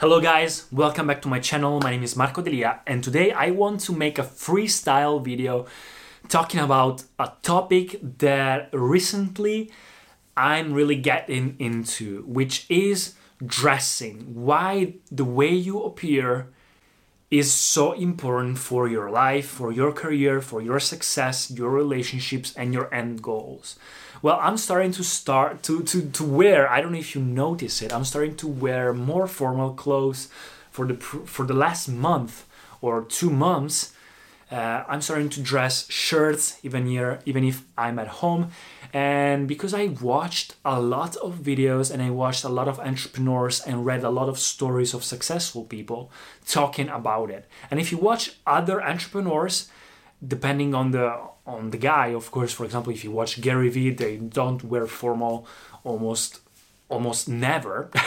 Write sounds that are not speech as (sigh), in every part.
Hello guys, welcome back to my channel. My name is Marco Delia and today I want to make a freestyle video talking about a topic that recently I'm really getting into, which is dressing. Why the way you appear is so important for your life, for your career, for your success, your relationships, and your end goals. Well, I'm starting to start to, to, to wear, I don't know if you notice it, I'm starting to wear more formal clothes for the for the last month or two months. Uh, I'm starting to dress shirts even here, even if I'm at home. And because I watched a lot of videos and I watched a lot of entrepreneurs and read a lot of stories of successful people talking about it. And if you watch other entrepreneurs, depending on the on the guy. Of course for example if you watch gary vee they don't wear formal almost almost never. (laughs)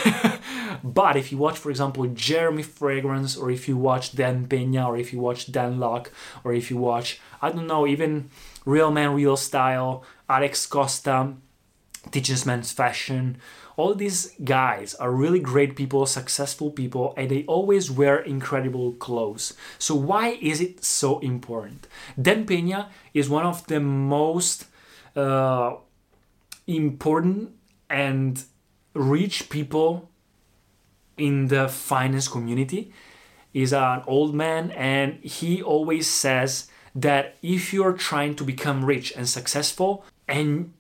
But if you watch for example jeremy fragrance or if you watch dan pena or if you watch dan lok or if you watch i don't know even real man real style alex costa teaches men's fashion all these guys are really great people, successful people, and they always wear incredible clothes. So, why is it so important? Dan Pena is one of the most uh, important and rich people in the finance community. He's an old man, and he always says that if you're trying to become rich and successful and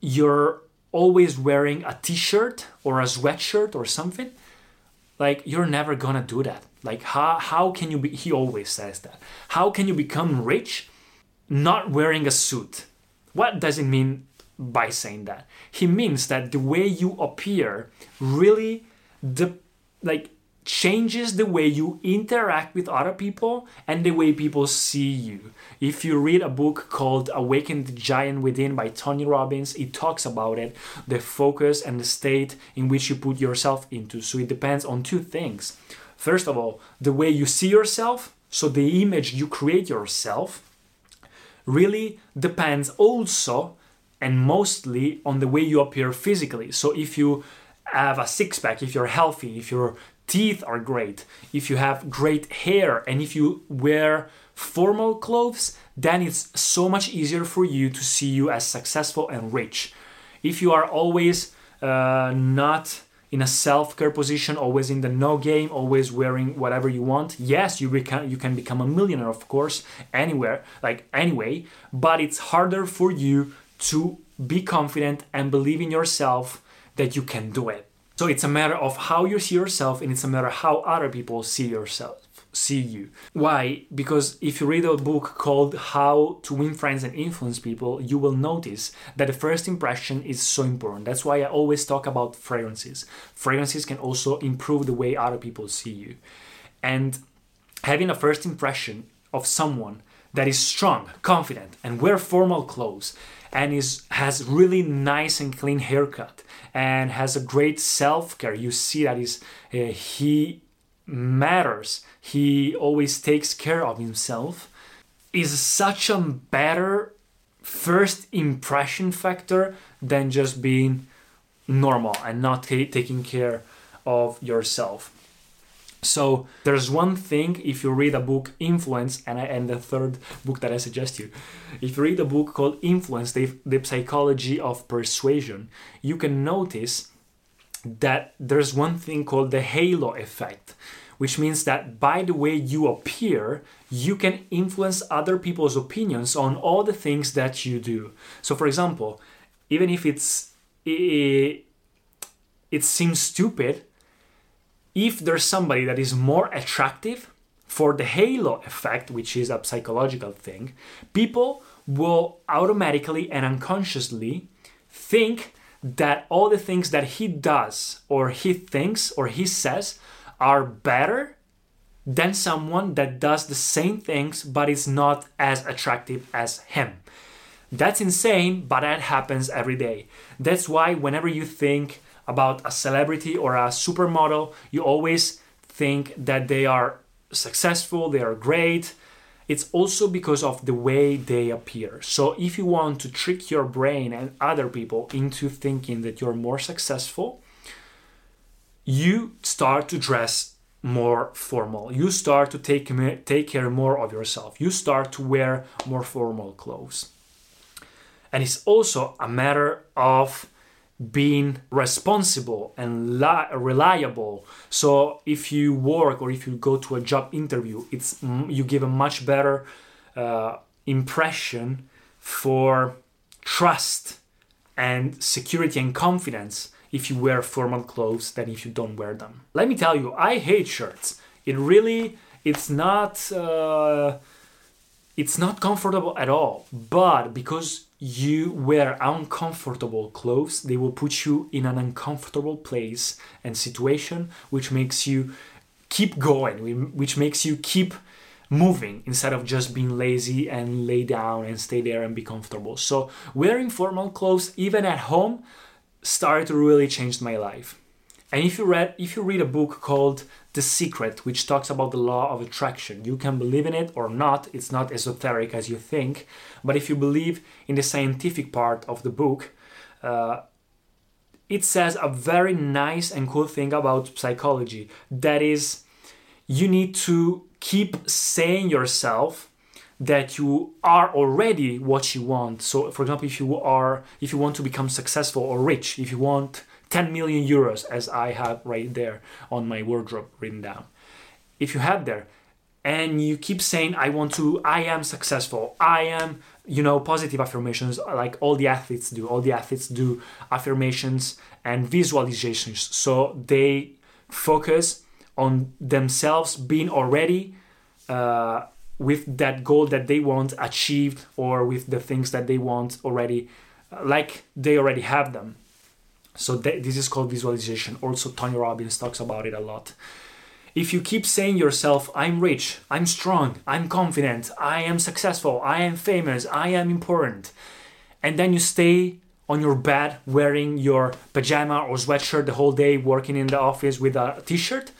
you're always wearing a t-shirt or a sweatshirt or something like you're never gonna do that. Like how, how can you be he always says that. How can you become rich not wearing a suit? What does it mean by saying that? He means that the way you appear really the like changes the way you interact with other people and the way people see you. If you read a book called Awaken the Giant Within by Tony Robbins, it talks about it, the focus and the state in which you put yourself into. So it depends on two things. First of all, the way you see yourself, so the image you create yourself, really depends also and mostly on the way you appear physically. So if you have a six pack, if you're healthy, if you're teeth are great, if you have great hair, and if you wear formal clothes, then it's so much easier for you to see you as successful and rich. If you are always uh, not in a self-care position, always in the no game, always wearing whatever you want. Yes, you can you can become a millionaire, of course, anywhere, like anyway, but it's harder for you to be confident and believe in yourself that you can do it. So it's a matter of how you see yourself and it's a matter how other people see yourself see you. Why? Because if you read a book called How to Win Friends and Influence People, you will notice that the first impression is so important. That's why I always talk about fragrances. Fragrances can also improve the way other people see you. And having a first impression of someone that is strong, confident, and wear formal clothes and is has really nice and clean haircut and has a great self-care. You see that is uh, he matters. He always takes care of himself. Is such a better first impression factor than just being normal and not t- taking care of yourself so there's one thing if you read a book Influence and I, and the third book that I suggest you, if you read a book called Influence, the, the psychology of persuasion, you can notice that there's one thing called the halo effect, which means that by the way you appear, you can influence other people's opinions on all the things that you do. So for example, even if it's it, it seems stupid, if there's somebody that is more attractive for the halo effect, which is a psychological thing, people will automatically and unconsciously think that all the things that he does or he thinks or he says are better than someone that does the same things but is not as attractive as him. That's insane, but that happens every day. That's why whenever you think about a celebrity or a supermodel, you always think that they are successful, they are great. It's also because of the way they appear. So, if you want to trick your brain and other people into thinking that you're more successful, you start to dress more formal. You start to take, take care more of yourself. You start to wear more formal clothes. And it's also a matter of being responsible and li- reliable. So if you work or if you go to a job interview, it's you give a much better uh, impression for trust and security and confidence if you wear formal clothes than if you don't wear them. Let me tell you, I hate shirts. It really, it's not, uh, it's not comfortable at all. But because you wear uncomfortable clothes, they will put you in an uncomfortable place and situation, which makes you keep going, which makes you keep moving instead of just being lazy and lay down and stay there and be comfortable. So, wearing formal clothes, even at home, started to really change my life. And if you read if you read a book called The Secret, which talks about the law of attraction, you can believe in it or not. It's not esoteric as you think, but if you believe in the scientific part of the book, uh, it says a very nice and cool thing about psychology. That is, you need to keep saying yourself that you are already what you want. So, for example, if you are, if you want to become successful or rich, if you want 10 million euros, as I have right there on my wardrobe written down, if you have there, and you keep saying, "I want to, I am successful, I am," you know, positive affirmations like all the athletes do. All the athletes do affirmations and visualizations, so they focus on themselves being already. Uh, with that goal that they want achieved or with the things that they want already like they already have them so th- this is called visualization. Also tony robbins talks about it a lot. If you keep saying yourself i'm rich i'm strong i'm confident i am successful i am famous i am important and then you stay on your bed wearing your pajama or sweatshirt the whole day working in the office with a t-shirt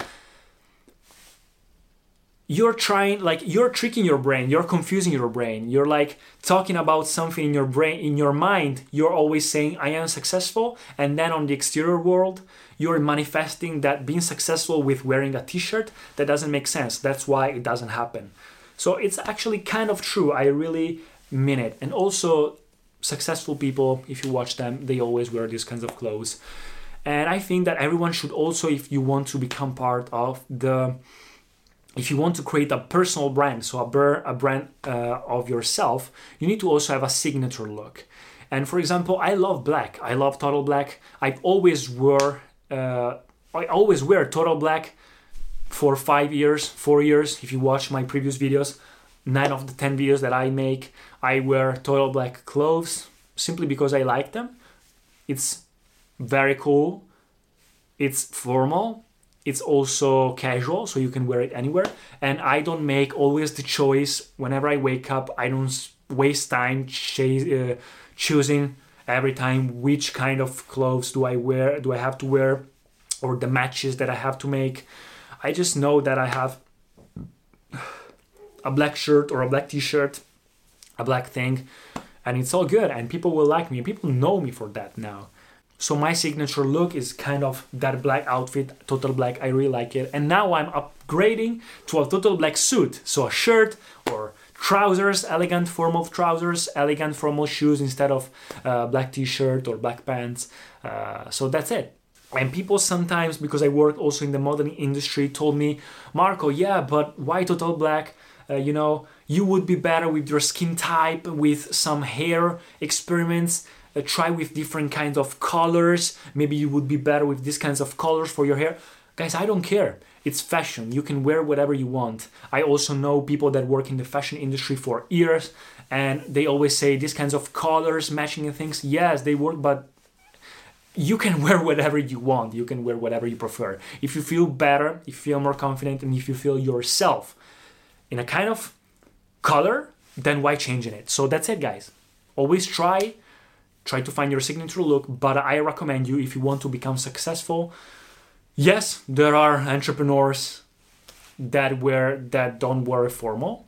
you're trying like you're tricking your brain you're confusing your brain you're like talking about something in your brain in your mind you're always saying i am successful and then on the exterior world you're manifesting that being successful with wearing a t-shirt that doesn't make sense that's why it doesn't happen. So it's actually kind of true i really mean it. And also successful people if you watch them they always wear these kinds of clothes. And i think that everyone should also if you want to become part of the if you want to create a personal brand, so a, a brand uh, of yourself, you need to also have a signature look. And for example, I love black. I love total black. I always wear, uh, I always wear total black for five years, four years. If you watch my previous videos, nine of the ten videos that I make, I wear total black clothes simply because I like them. It's very cool. It's formal it's also casual so you can wear it anywhere. And i don't make always the choice. Whenever i wake up i don't waste time ch- uh, choosing every time which kind of clothes do i wear do i have to wear or the matches that i have to make. I just know that i have a black shirt or a black t-shirt a black thing and it's all good and people will like me people know me for that now so my signature look is kind of that black outfit, total black. I really like it. And now I'm upgrading to a total black suit. So a shirt or trousers, elegant formal trousers, elegant formal shoes instead of uh, black t-shirt or black pants. Uh, so that's it. And people sometimes, because I work also in the modeling industry, told me, Marco, yeah, but why total black? Uh, you know, you would be better with your skin type, with some hair experiments uh, try with different kinds of colors maybe you would be better with these kinds of colors for your hair guys i don't care it's fashion you can wear whatever you want i also know people that work in the fashion industry for years and they always say these kinds of colors matching and things yes they work but you can (laughs) wear whatever you want. You can wear whatever you prefer. If you feel better, if you feel more confident, and if you feel yourself in a kind of color, then why changing it? So that's it, guys. Always try, try to find your signature look. But I recommend you if you want to become successful. Yes, there are entrepreneurs that wear that don't wear formal,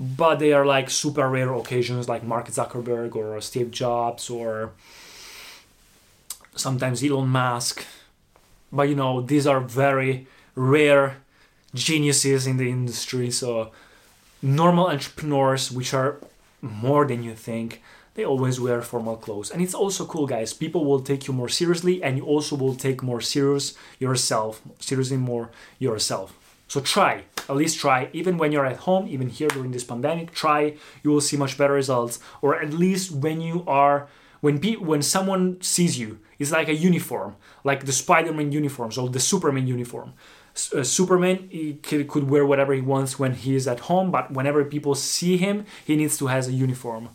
but they are like super rare occasions, like Mark Zuckerberg or Steve Jobs or sometimes Elon Musk. But you know, these are very rare geniuses in the industry. So, normal entrepreneurs, which are more than you think, they always wear formal clothes. And it's also cool, guys. People will take you more seriously, and you also will take more serious yourself, seriously more yourself. So try, at least try, even when you're at home, even here during this pandemic, try, you will see much better results. Or at least when you are when pe- when someone sees you, it's like a uniform, like the Spider-Man uniform, or the Superman uniform. Uh, Superman he could, could wear whatever he wants when he is at home, but whenever people see him, he needs to has a uniform.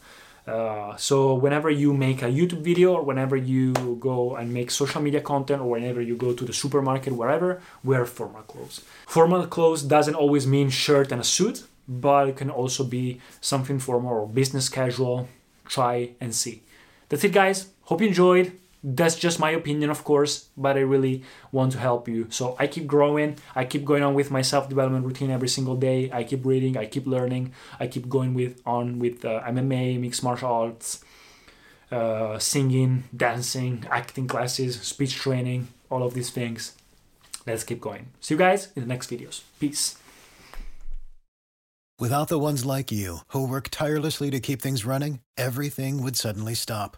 Uh, so whenever you make a YouTube video or whenever you go and make social media content or whenever you go to the supermarket, wherever, wear formal clothes. Formal clothes doesn't always mean shirt and a suit, but it can also be something formal or business casual. Try and see. That's it, guys. Hope you enjoyed. That's just my opinion, of course, but I really want to help you. So I keep growing. I keep going on with my self development routine every single day. I keep reading. I keep learning. I keep going with on with uh, MMA, mixed martial arts, uh, singing, dancing, acting classes, speech training, all of these things. Let's keep going. See you guys in the next videos. Peace. Without the ones like you, who work tirelessly to keep things running, everything would suddenly stop.